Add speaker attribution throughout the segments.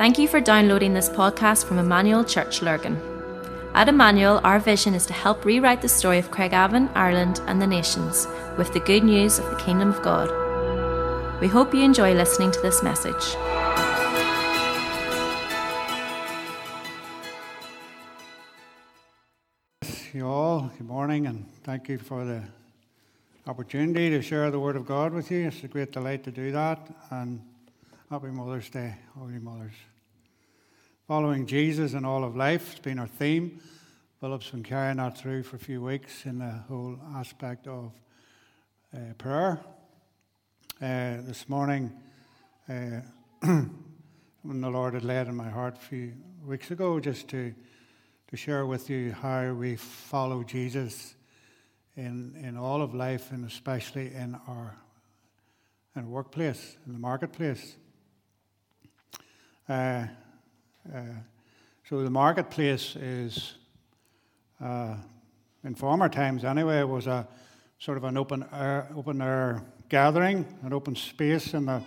Speaker 1: Thank you for downloading this podcast from Emmanuel Church Lurgan. At Emmanuel, our vision is to help rewrite the story of Craigavon, Ireland, and the nations with the good news of the Kingdom of God. We hope you enjoy listening to this message.
Speaker 2: you all. Good morning, and thank you for the opportunity to share the Word of God with you. It's a great delight to do that, and happy Mother's Day, Holy Mothers. Following Jesus in all of life has been our theme. Philip's been carrying that through for a few weeks in the whole aspect of uh, prayer. Uh, this morning, uh, when the Lord had laid in my heart a few weeks ago, just to to share with you how we follow Jesus in, in all of life and especially in our in workplace, in the marketplace. Uh, so the marketplace is, uh, in former times anyway, was a sort of an open air, open air gathering, an open space in the,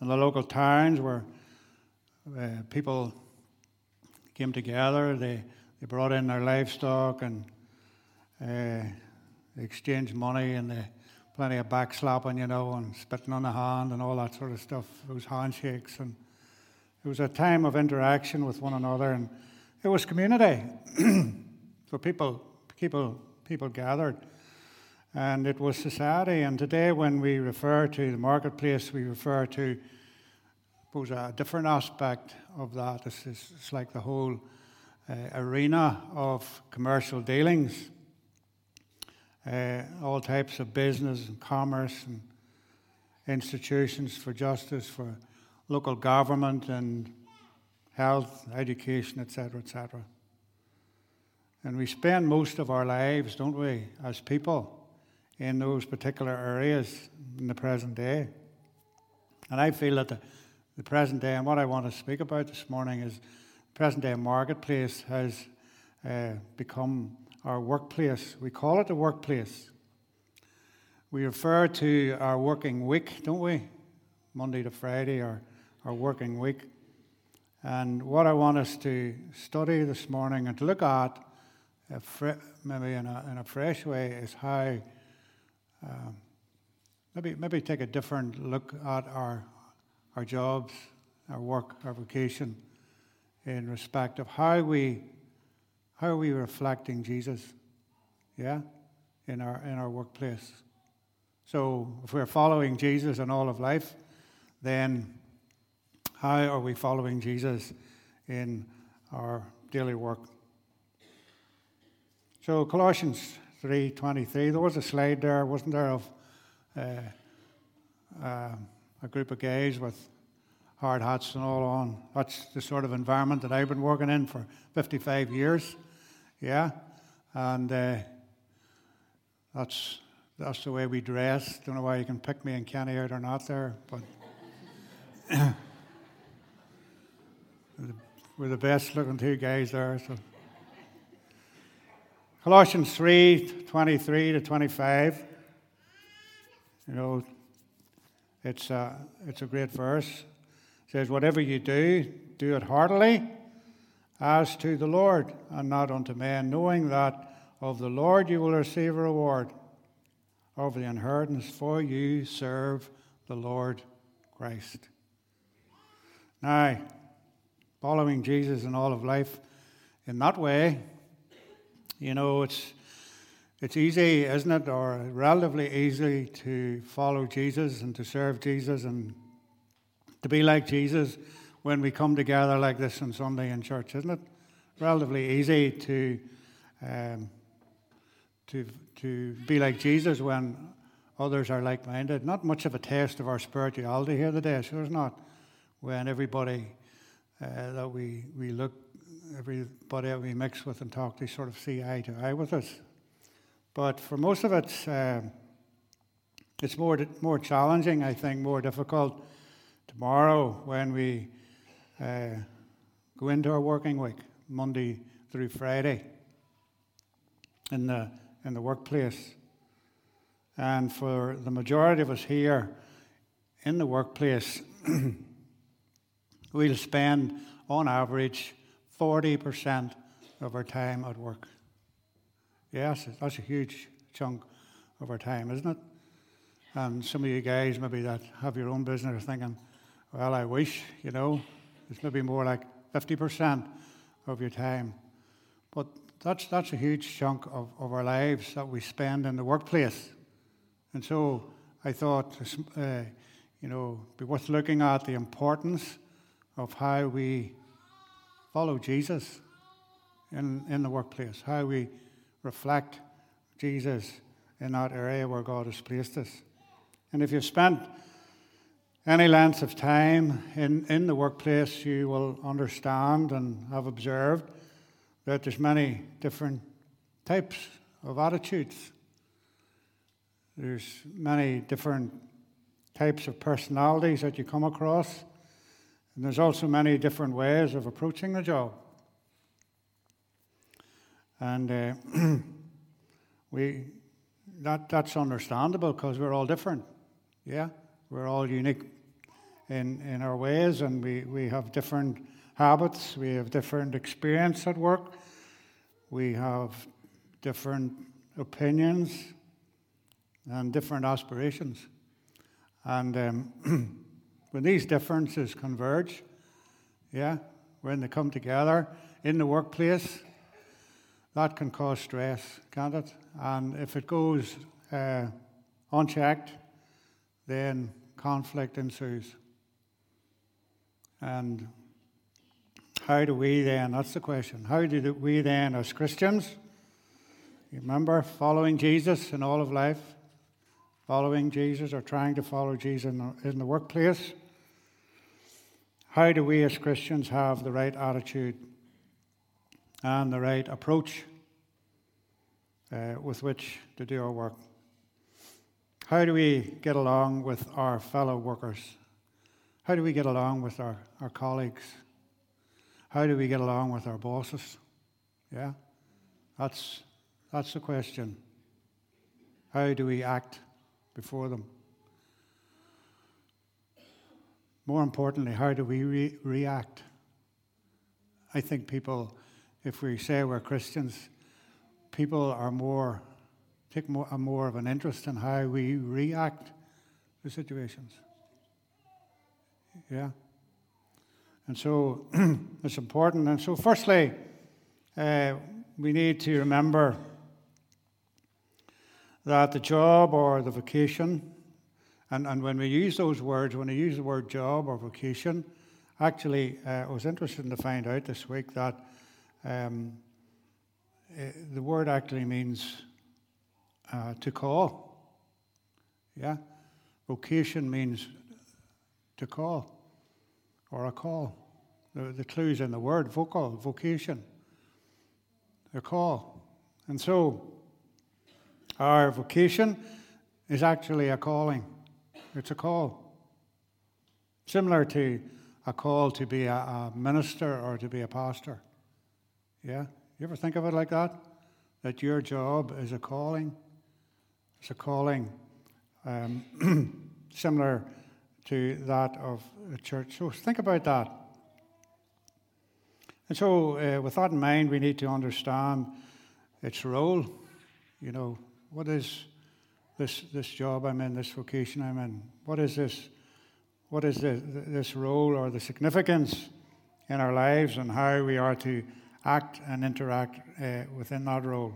Speaker 2: in the local towns where uh, people came together. They they brought in their livestock and uh, they exchanged money and they plenty of backslapping, you know, and spitting on the hand and all that sort of stuff. Those handshakes and it was a time of interaction with one another and it was community. so people, people, people gathered. And it was society. And today, when we refer to the marketplace, we refer to, I suppose, a different aspect of that. It's, it's like the whole uh, arena of commercial dealings, uh, all types of business and commerce and institutions for justice, for local government and health, education, etc., etc. And we spend most of our lives, don't we, as people, in those particular areas in the present day. And I feel that the, the present day, and what I want to speak about this morning is present day marketplace has uh, become our workplace. We call it the workplace. We refer to our working week, don't we? Monday to Friday, our, our working week. And what I want us to study this morning and to look at, maybe in a, in a fresh way, is how uh, maybe, maybe take a different look at our, our jobs, our work, our vocation in respect of how we how are we reflecting Jesus? Yeah? In our in our workplace. So if we're following Jesus in all of life, then how are we following Jesus in our daily work? So Colossians 3:23, there was a slide there, wasn't there, of uh, uh, a group of guys with hard hats and all on. That's the sort of environment that I've been working in for 55 years. Yeah. And uh, that's, that's the way we dress. Don't know why you can pick me and Kenny out or not there, but we're the best looking two guys there. So. Colossians 3 23 to 25. You know, it's a, it's a great verse says, Whatever you do, do it heartily as to the Lord and not unto men, knowing that of the Lord you will receive a reward of the inheritance, for you serve the Lord Christ. Now, following Jesus in all of life in that way, you know, it's it's easy, isn't it, or relatively easy to follow Jesus and to serve Jesus and to be like Jesus when we come together like this on Sunday in church, isn't it? Relatively easy to, um, to, to be like Jesus when others are like minded. Not much of a test of our spirituality here today, sure it's not. When everybody uh, that we, we look, everybody that we mix with and talk to sort of see eye to eye with us. But for most of it, um, it's more, more challenging, I think, more difficult tomorrow when we uh, go into our working week, Monday through Friday, in the, in the workplace. And for the majority of us here in the workplace, we'll spend on average, 40% of our time at work. Yes, that's a huge chunk of our time, isn't it? And some of you guys, maybe that have your own business, are thinking, well, I wish, you know, it's maybe more like 50% of your time. But that's, that's a huge chunk of, of our lives that we spend in the workplace. And so I thought, uh, you know, be worth looking at the importance of how we follow Jesus in, in the workplace, how we reflect Jesus in that area where God has placed us. And if you've spent any length of time in, in the workplace, you will understand and have observed that there's many different types of attitudes. There's many different types of personalities that you come across. And there's also many different ways of approaching the job. And uh, we, that, that's understandable because we're all different. Yeah? We're all unique in, in our ways and we, we have different habits, we have different experience at work, we have different opinions and different aspirations. And um, when these differences converge, yeah, when they come together in the workplace, that can cause stress, can't it? And if it goes uh, unchecked, then conflict ensues. And how do we then, that's the question, how do we then, as Christians, remember following Jesus in all of life, following Jesus or trying to follow Jesus in the, in the workplace, how do we as Christians have the right attitude and the right approach uh, with which to do our work? How do we get along with our fellow workers? How do we get along with our, our colleagues? How do we get along with our bosses? Yeah? That's, that's the question. How do we act before them? More importantly, how do we re- react? I think people, if we say we're Christians, people are more take more, more of an interest in how we react to situations. Yeah? And so it's important. And so, firstly, uh, we need to remember that the job or the vocation, and, and when we use those words, when we use the word job or vocation, actually, uh, I was interested to find out this week that um, uh, the word actually means uh, to call. Yeah? Vocation means to call or a call. The, the clue's in the word vocal, vocation, a call. And so, our vocation is actually a calling. It's a call. Similar to a call to be a, a minister or to be a pastor. Yeah? You ever think of it like that? That your job is a calling? It's a calling um, similar to that of a church. So think about that. And so, uh, with that in mind, we need to understand its role. You know, what is this, this job I'm in, this vocation I'm in? What is this? What is this, this role or the significance in our lives and how we are to act and interact uh, within that role?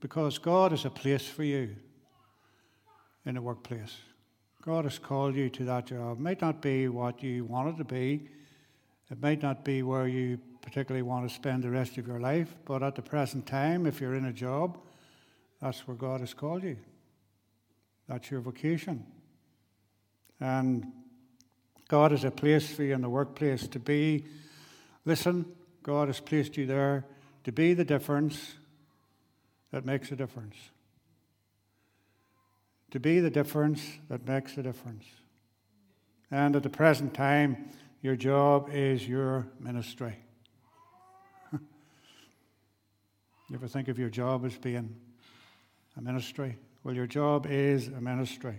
Speaker 2: Because God is a place for you in the workplace. God has called you to that job. It might not be what you want it to be. It might not be where you particularly want to spend the rest of your life, but at the present time, if you're in a job, that's where God has called you. That's your vocation. And God has a place for you in the workplace to be. Listen, God has placed you there to be the difference that makes a difference. To be the difference that makes a difference. And at the present time, your job is your ministry. you ever think of your job as being a ministry? Well, your job is a ministry.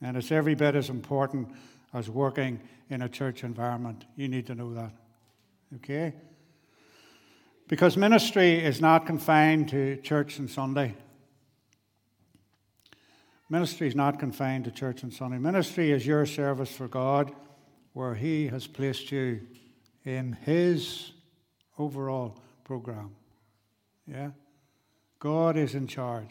Speaker 2: And it's every bit as important as working in a church environment. You need to know that. Okay? Because ministry is not confined to church and Sunday. Ministry is not confined to church and Sunday. Ministry is your service for God where He has placed you in His overall program. Yeah? God is in charge.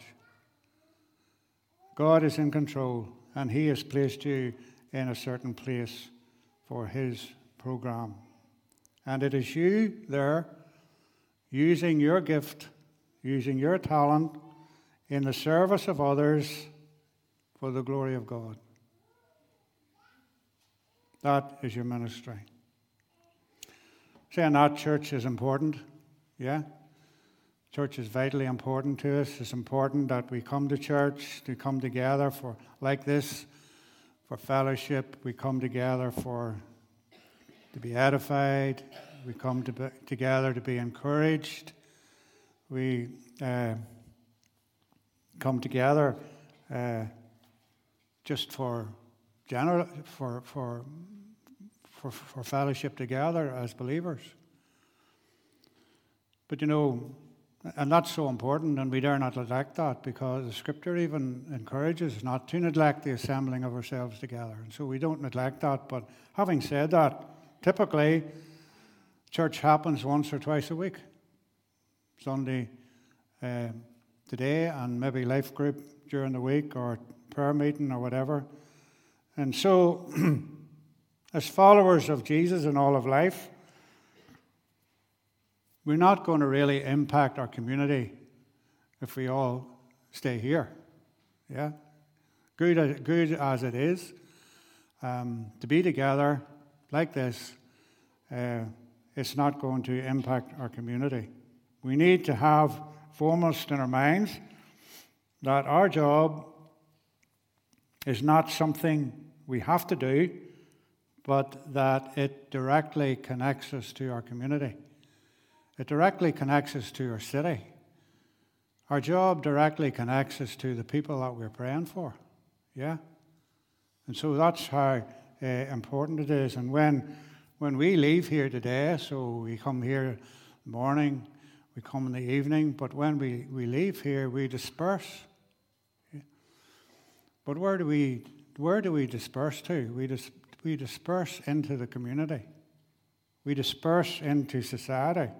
Speaker 2: God is in control, and He has placed you in a certain place for His program. And it is you there using your gift, using your talent in the service of others for the glory of God. That is your ministry. Saying that church is important, yeah? Church is vitally important to us. It's important that we come to church, to come together for like this, for fellowship. We come together for to be edified. We come to be, together to be encouraged. We uh, come together uh, just for general for for for, for fellowship together as believers. But you know, and that's so important, and we dare not neglect that because the scripture even encourages not to neglect the assembling of ourselves together. And so we don't neglect that. But having said that, typically, church happens once or twice a week Sunday uh, today, and maybe life group during the week, or prayer meeting, or whatever. And so, as followers of Jesus in all of life, we're not going to really impact our community if we all stay here. Yeah? Good, good as it is, um, to be together like this, uh, it's not going to impact our community. We need to have foremost in our minds that our job is not something we have to do, but that it directly connects us to our community. It directly connects us to our city. Our job directly connects us to the people that we're praying for. Yeah? And so that's how uh, important it is. And when, when we leave here today, so we come here morning, we come in the evening, but when we, we leave here, we disperse. Yeah? But where do we, where do we disperse to? We, dis, we disperse into the community, we disperse into society.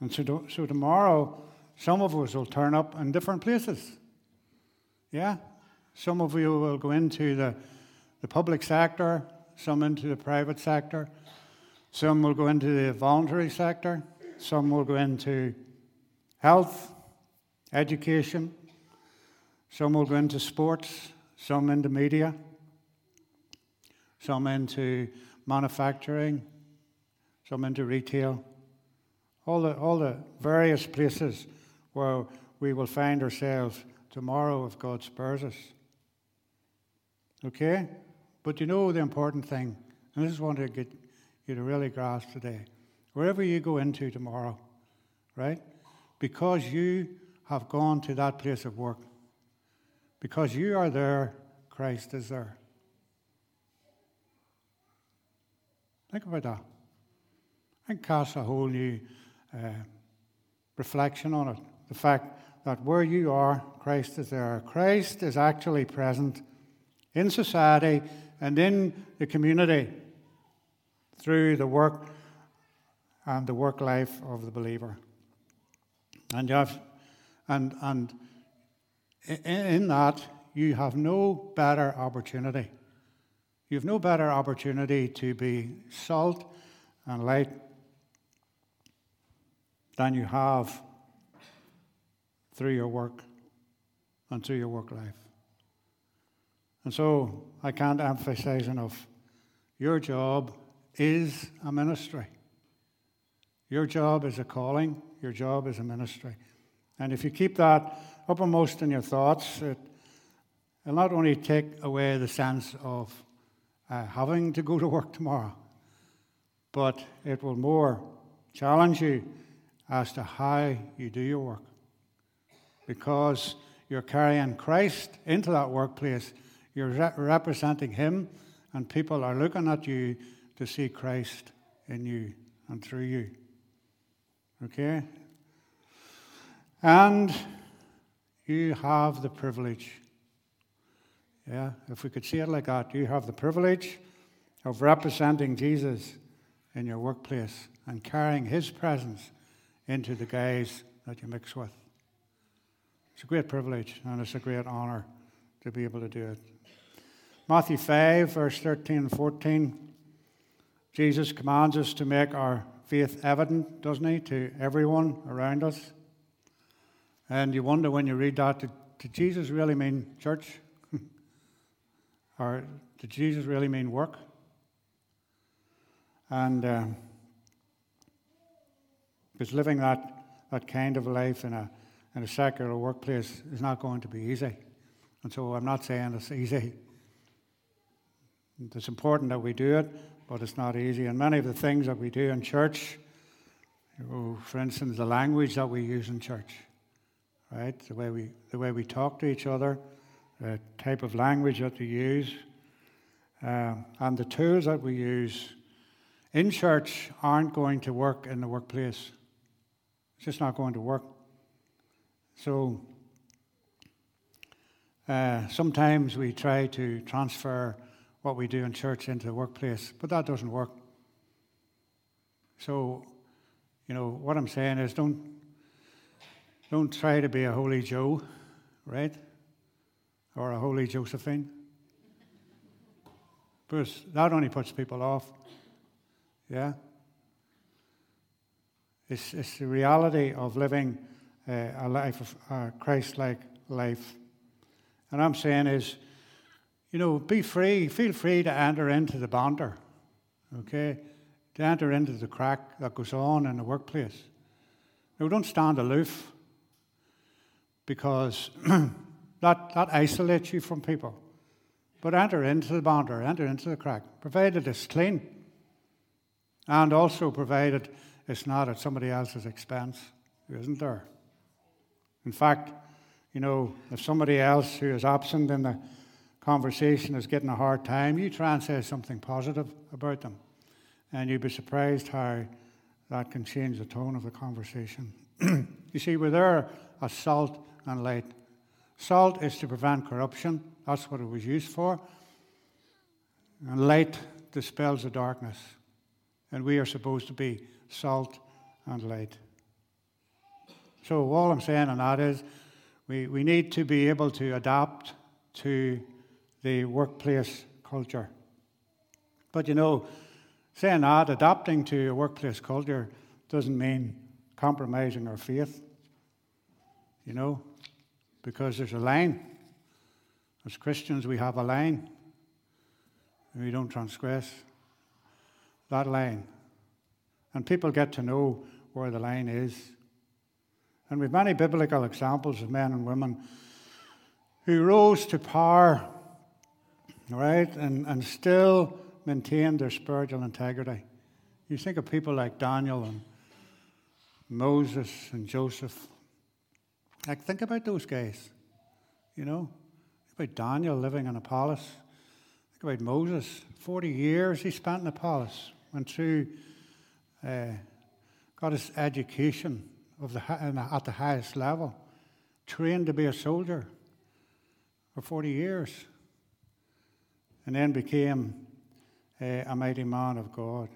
Speaker 2: And so, so tomorrow, some of us will turn up in different places. Yeah? Some of you will go into the, the public sector, some into the private sector, some will go into the voluntary sector, some will go into health, education, some will go into sports, some into media, some into manufacturing, some into retail all the, all the various places where we will find ourselves tomorrow if God spares us. Okay? But you know the important thing, and this is what I get you to really grasp today. Wherever you go into tomorrow, right? Because you have gone to that place of work, because you are there, Christ is there. Think about that. And cast a whole new uh, reflection on it. The fact that where you are, Christ is there. Christ is actually present in society and in the community through the work and the work life of the believer. And you have, and and in that you have no better opportunity. You have no better opportunity to be salt and light than you have through your work and through your work life. And so I can't emphasize enough your job is a ministry. Your job is a calling, your job is a ministry. And if you keep that uppermost in your thoughts, it, will not only take away the sense of uh, having to go to work tomorrow, but it will more challenge you as to how you do your work. Because you're carrying Christ into that workplace, You're re- representing Him, and people are looking at you to see Christ in you and through you. Okay? And you have the privilege. Yeah, if we could see it like that, you have the privilege of representing Jesus in your workplace and carrying his presence into the guys that you mix with. It's a great privilege and it's a great honor to be able to do it. Matthew 5, verse 13 and 14, Jesus commands us to make our faith evident, doesn't he, to everyone around us. And you wonder when you read that, did, did Jesus really mean church? or did Jesus really mean work? And uh, because living that, that kind of life in a, in a secular workplace is not going to be easy. And so I'm not saying it's easy. It's important that we do it, but it's not easy. And many of the things that we do in church, you know, for instance, the language that we use in church, right? The way we, the way we talk to each other, the type of language that we use, um, and the tools that we use in church aren't going to work in the workplace. It's just not going to work. So uh, sometimes we try to transfer what we do in church into the workplace, but that doesn't work. So, you know, what I'm saying is don't don't try to be a holy Joe, right? Or a holy Josephine. Because that only puts people off. Yeah? It's, it's the reality of living uh, a life of a Christ like life. And I'm saying is, you know, be free, feel free to enter into the banter, okay? To enter into the crack that goes on in the workplace. Now, don't stand aloof because that, that isolates you from people. But enter into the banter, enter into the crack, provided it's clean, and also provided it's not at somebody else's expense, isn't there? In fact, you know, if somebody else who is absent in the conversation is getting a hard time, you try and say something positive about them. And you'd be surprised how that can change the tone of the conversation. you see, we're there as salt and light. Salt is to prevent corruption, that's what it was used for. And light dispels the darkness. And we are supposed to be salt and light. So, all I'm saying on that is we, we need to be able to adapt to the workplace culture. But you know, saying that, adapting to a workplace culture doesn't mean compromising our faith. You know, because there's a line. As Christians, we have a line. And we don't transgress that line. And people get to know where the line is. And we've many biblical examples of men and women who rose to power, right, and, and still maintained their spiritual integrity. You think of people like Daniel and Moses and Joseph like, think about those guys. You know, think about Daniel living in a palace. Think about Moses. 40 years he spent in the palace. Went through, uh, got his education of the, at the highest level. Trained to be a soldier for 40 years. And then became uh, a mighty man of God.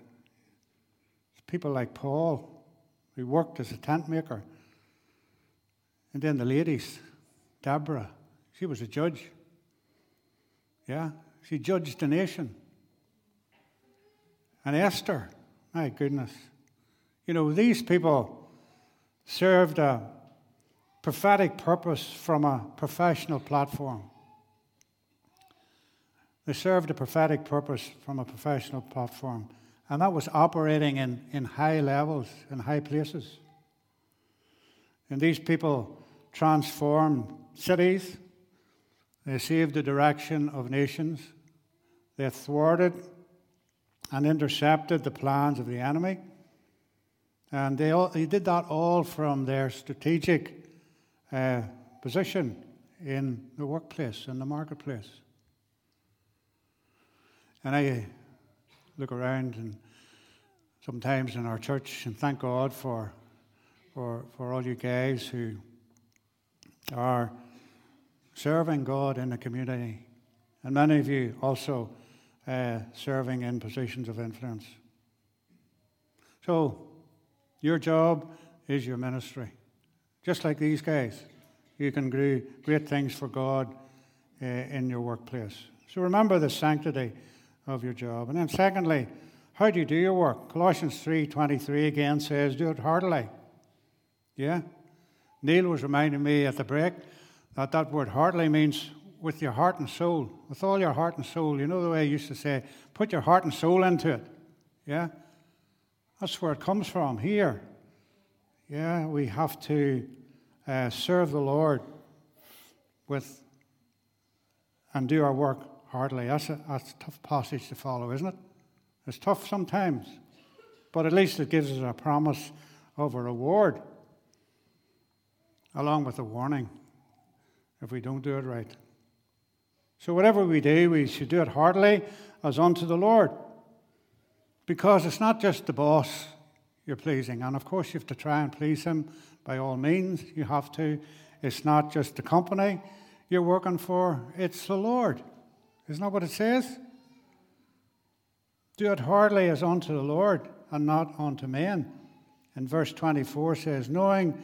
Speaker 2: People like Paul, who worked as a tent maker and then the ladies, Deborah, she was a judge. Yeah, she judged the nation. And Esther, my goodness. You know, these people served a prophetic purpose from a professional platform. They served a prophetic purpose from a professional platform, and that was operating in, in high levels, in high places. And these people transformed cities, they saved the direction of nations, they thwarted and intercepted the plans of the enemy. And they, all, they did that all from their strategic uh, position in the workplace, in the marketplace. And I look around and sometimes in our church and thank God for, for, for all you guys who are serving God in the community. And many of you also uh, serving in positions of influence. So, your job is your ministry. Just like these guys, you can do great things for God uh, in your workplace. So, remember the sanctity of your job. And then, secondly, how do you do your work? Colossians 3:23 again says, "Do it heartily." Yeah. Neil was reminding me at the break that that word heartily means with your heart and soul, with all your heart and soul. You know the way I used to say, put your heart and soul into it. Yeah? That's where it comes from, here. Yeah, we have to uh, serve the Lord with and do our work heartily. That's a, that's a tough passage to follow, isn't it? It's tough sometimes, but at least it gives us a promise of a reward along with a warning if we don't do it right. So, whatever we do, we should do it heartily as unto the Lord. Because it's not just the boss you're pleasing. And of course, you have to try and please him by all means. You have to. It's not just the company you're working for, it's the Lord. Isn't that what it says? Do it heartily as unto the Lord and not unto men. And verse 24 says, Knowing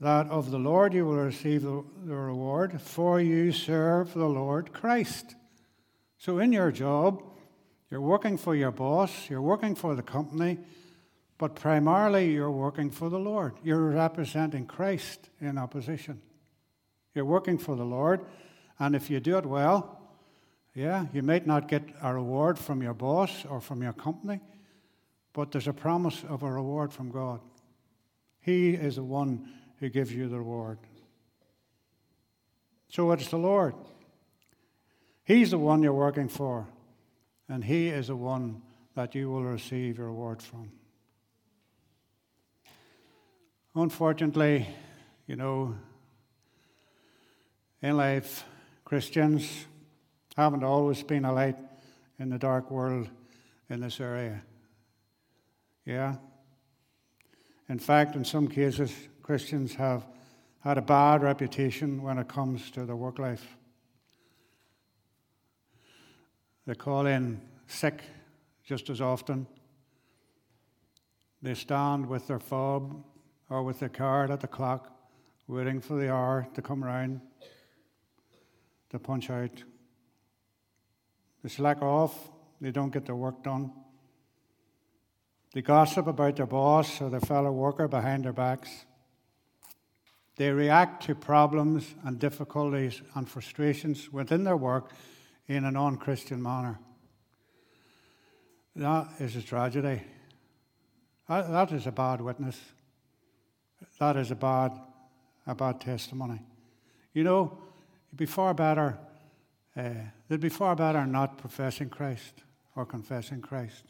Speaker 2: that of the Lord you will receive the, reward, for you serve the Lord Christ. So, in your job, you're working for your boss, you're working for the company, but primarily you're working for the Lord. You're representing Christ in opposition. You're working for the Lord, and if you do it well, yeah, you might not get a reward from your boss or from your company, but there's a promise of a reward from God. He is the one who gives you the reward. So it's the Lord. He's the one you're working for, and He is the one that you will receive your reward from. Unfortunately, you know, in life, Christians haven't always been a light in the dark world in this area. Yeah? In fact, in some cases, Christians have had a bad reputation when it comes to their work life. They call in sick just as often. They stand with their fob or with their card at the clock, waiting for the hour to come round to punch out. They slack off, they don't get their work done. They gossip about their boss or their fellow worker behind their backs. They react to problems and difficulties and frustrations within their work in a non Christian manner. That is a tragedy. That, is a bad witness. That is a bad, a bad testimony. You know, it'd be far better, uh, it'd be far better not professing Christ or confessing Christ.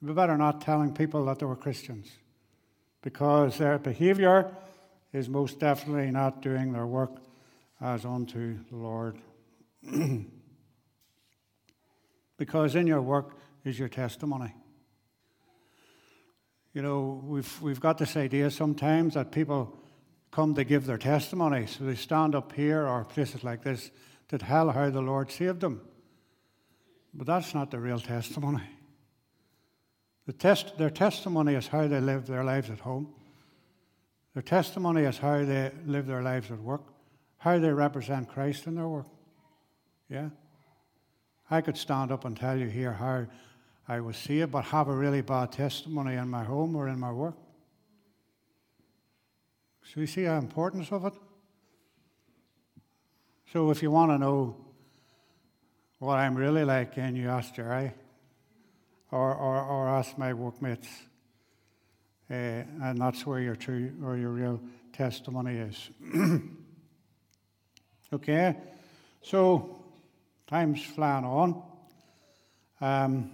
Speaker 2: It'd be better not telling people that they were Christians because their behavior is most definitely not doing their work as unto the Lord. because in your work is your testimony. You know, we've, we've got this idea sometimes that people come to give their testimony. So they stand up here or places like this to tell how the Lord saved them. But that's not the real testimony. The test, their testimony is how they live their lives at home. Their testimony is how they live their lives at work, how they represent Christ in their work. Yeah? I could stand up and tell you here how I was saved, but have a really bad testimony in my home or in my work. So you see the importance of it? So if you want to know what I'm really like, can you ask Jerry or, or, or ask my workmates. Uh, and that's where your true or your real testimony is. okay, so time's flying on. Um,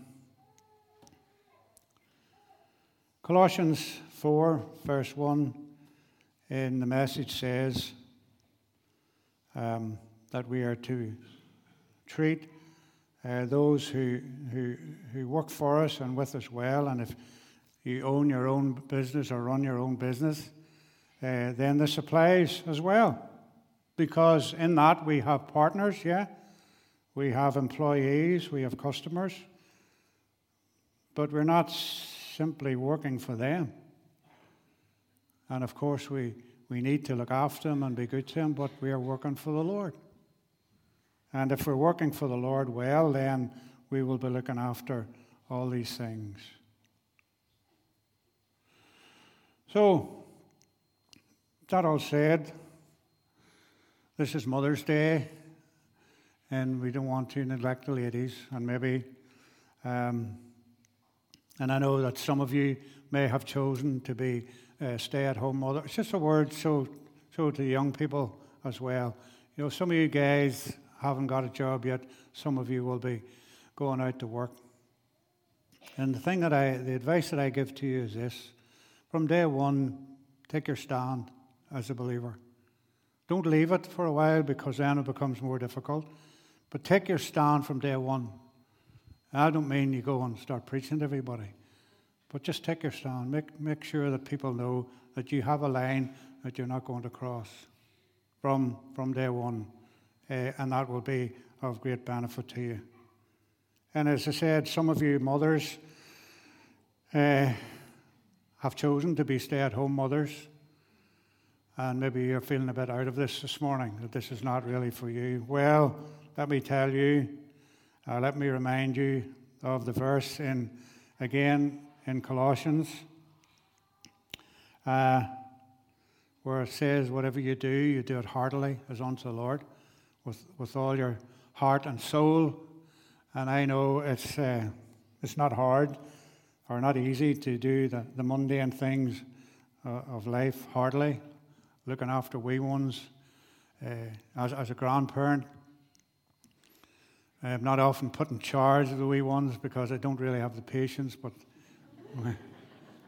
Speaker 2: Colossians 4, verse 1 in the message says um, that we are to treat uh, those who, who, who work for us and with us well. And if you own your own business or run your own business, uh, then this applies as well. Because in that we have partners, yeah, we have employees, we have customers, but we're not simply working for them. And of course, we, we need to look after them and be good to them, but we are working for the Lord. And if we're working for the Lord well, then we will be looking after all these things. So, that all said, this is Mother's Day, and we don't want to neglect the ladies, and maybe, um, and I know that some of you may have chosen to be uh, stay-at-home mother. It's just a word so, so to young people as well. You know, some of you guys haven't got a job yet. Some of you will be going out to work. And the thing that I, the advice that I give to you is this: from day one, take your stand as a believer. Don't leave it for a while because then it becomes more difficult. But take your stand from day one. I don't mean you go and start preaching to everybody, but just take your stand. Make, make sure that people know that you have a line that you're not going to cross from, from day one, uh, and that will be of great benefit to you. And as I said, some of you mothers uh, have chosen to be stay at home mothers and maybe you're feeling a bit out of this this morning, that this is not really for you. Well, let me tell you, uh, let me remind you of the verse in, again, in Colossians, uh, where it says, Whatever you do, you do it heartily as unto the Lord, with, with all your heart and soul. And I know it's, uh, it's not hard or not easy to do the, the mundane things uh, of life hardly, looking after wee ones. Uh, as, as a grandparent, I'm not often put in charge of the wee ones because I don't really have the patience, but you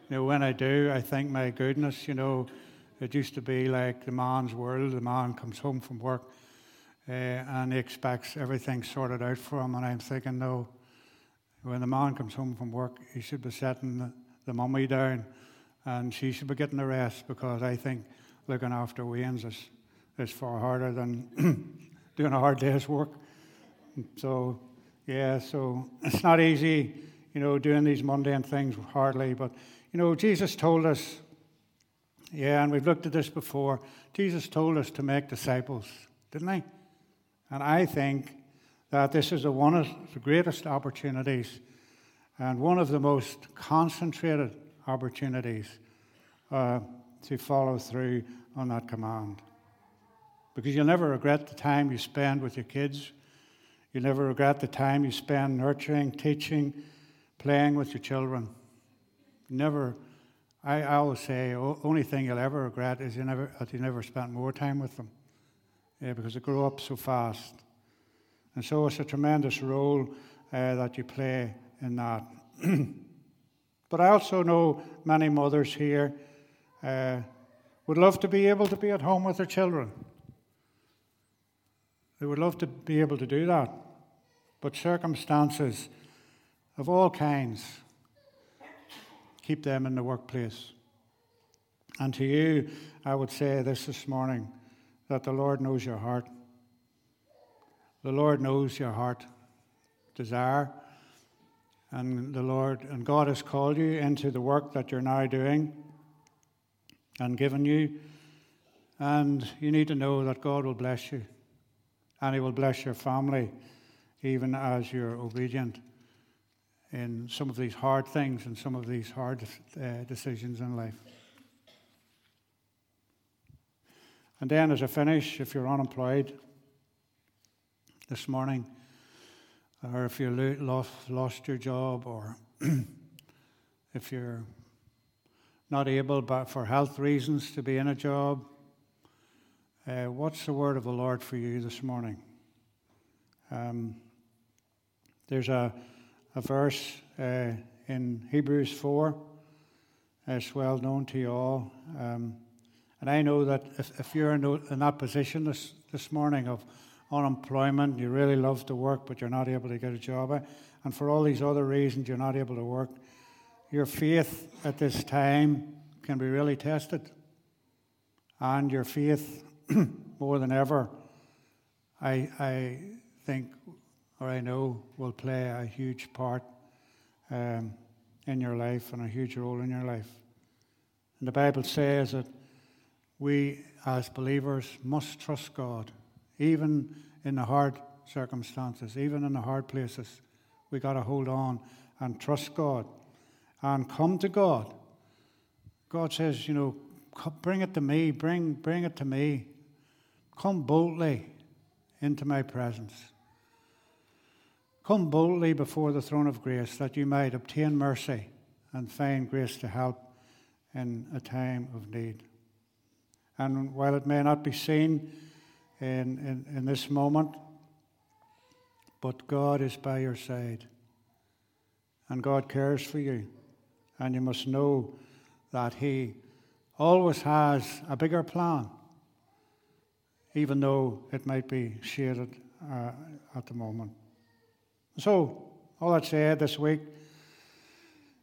Speaker 2: know, when I do, I think, my goodness, you know, it used to be like the man's world. The man comes home from work uh, and he expects everything sorted out for him, and I'm thinking, no, when the man comes home from work, he should be setting the, the mummy down and she should be getting the rest because I think looking after Wayne's is, is far harder than doing a hard day's work. So, yeah, so it's not easy, you know, doing these mundane things hardly. But, you know, Jesus told us, yeah, and we've looked at this before, Jesus told us to make disciples, didn't he? And I think that this is one of the greatest opportunities and one of the most concentrated opportunities uh, to follow through on that command. Because you'll never regret the time you spend with your kids. You'll never regret the time you spend nurturing, teaching, playing with your children. Never, I, I always say, only thing you'll ever regret is you never, that you never spent more time with them. Yeah, because they grow up so fast. And so it's a tremendous role uh, that you play in that. but I also know many mothers here uh, would love to be able to be at home with their children. They would love to be able to do that. But circumstances of all kinds keep them in the workplace. And to you, I would say this this morning that the Lord knows your heart. The Lord knows your heart desire. And the Lord and God has called you into the work that you're now doing and given you. And you need to know that God will bless you. And He will bless your family, even as you're obedient in some of these hard things and some of these hard uh, decisions in life. And then, as a finish, if you're unemployed this morning, or if you lost, lost your job, or if you're not able, but for health reasons, to be in a job. Uh, what's the word of the Lord for you this morning? Um, there's a, a verse uh, in Hebrews 4. It's well known to you all. Um, and I know that if, if you're in, in, that position this, this morning of, unemployment, you really love to work, but you're not able to get a job, and for all these other reasons you're not able to work, your faith at this time can be really tested. And your faith, more than ever, I, I think, or I know, will play a huge part um, in your life and a huge role in your life. And the Bible says that we, as believers, must trust God, even in the hard circumstances, even in the hard places. We got to hold on and trust God and come to God. God says, you know, bring it to me, bring, bring it to me. Come boldly into my presence. Come boldly before the throne of grace that you might obtain mercy and find grace to help in a time of need. And while it may not be seen in, in, in this moment, but God is by your side. And God cares for you. And you must know that He always has a bigger plan, even though it might be shaded uh, at the moment. So, all that said this week,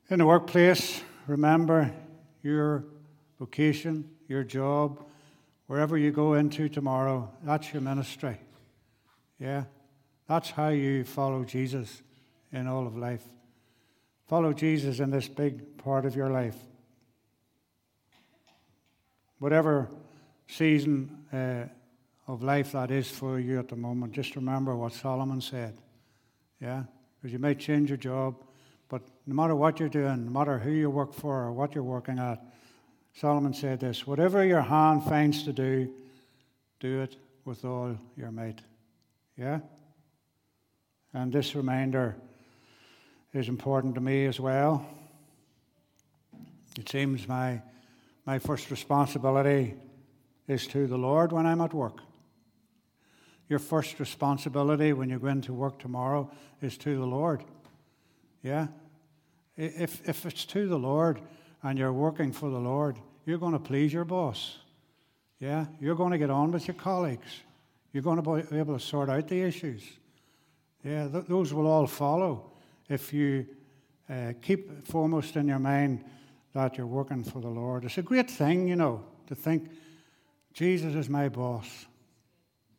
Speaker 2: in the workplace, remember your vocation, your job, wherever you go into tomorrow, that's your ministry. Yeah? That's how you follow Jesus in all of life. Follow Jesus in this big part of your life. Whatever season uh, of life that is for you at the moment, just remember what Solomon said. Yeah? Because you may change your job, but no matter what you're doing, no matter who you work for or what you're working at, Solomon said this whatever your hand finds to do, do it with all your might. Yeah? And this reminder is important to me as well. It seems my, my first responsibility is to the Lord when I'm at work. Your first responsibility when you go into work tomorrow is to the Lord. Yeah? If, if it's to the Lord and you're working for the Lord, you're going to please your boss. Yeah? You're going to get on with your colleagues. You're going to be able to sort out the issues. Yeah, th- those will all follow if you uh, keep foremost in your mind that you're working for the Lord. It's a great thing, you know, to think Jesus is my boss.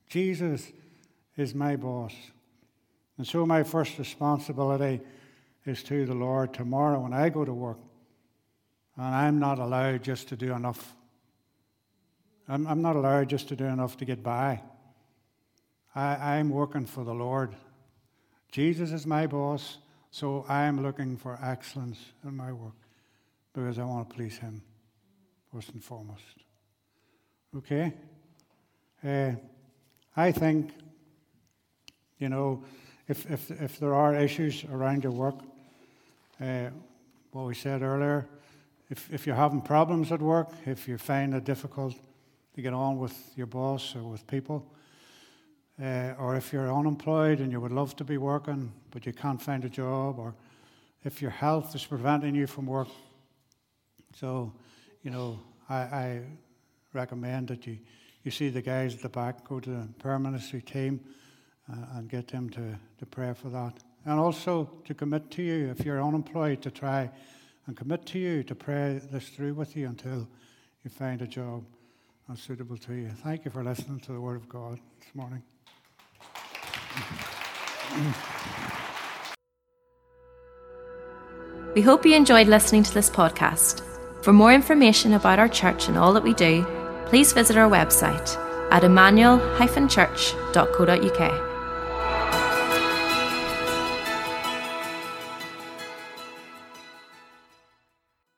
Speaker 2: Jesus is my boss. And so my first responsibility is to the Lord tomorrow when I go to work. And I'm not allowed just to do enough. I'm, I'm not allowed just to do enough to get by. I, I'm working for the Lord. Jesus is my boss, so I am looking for excellence in my work because I want to please Him first and foremost. Okay? Uh, I think, you know, if, if, if there are issues around your work, uh, what we said earlier, if, if you're having problems at work, if you find it difficult to get on with your boss or with people, uh, or if you're unemployed and you would love to be working but you can't find a job, or if your health is preventing you from work. So, you know, I, I recommend that you, you see the guys at the back, go to the prayer ministry team uh, and get them to, to pray for that. And also to commit to you, if you're unemployed, to try and commit to you to pray this through with you until you find a job that's suitable to you. Thank you for listening to the Word of God this morning.
Speaker 1: We hope you enjoyed listening to this podcast. For more information about our church and all that we do, please visit our website at emmanuel-church.co.uk.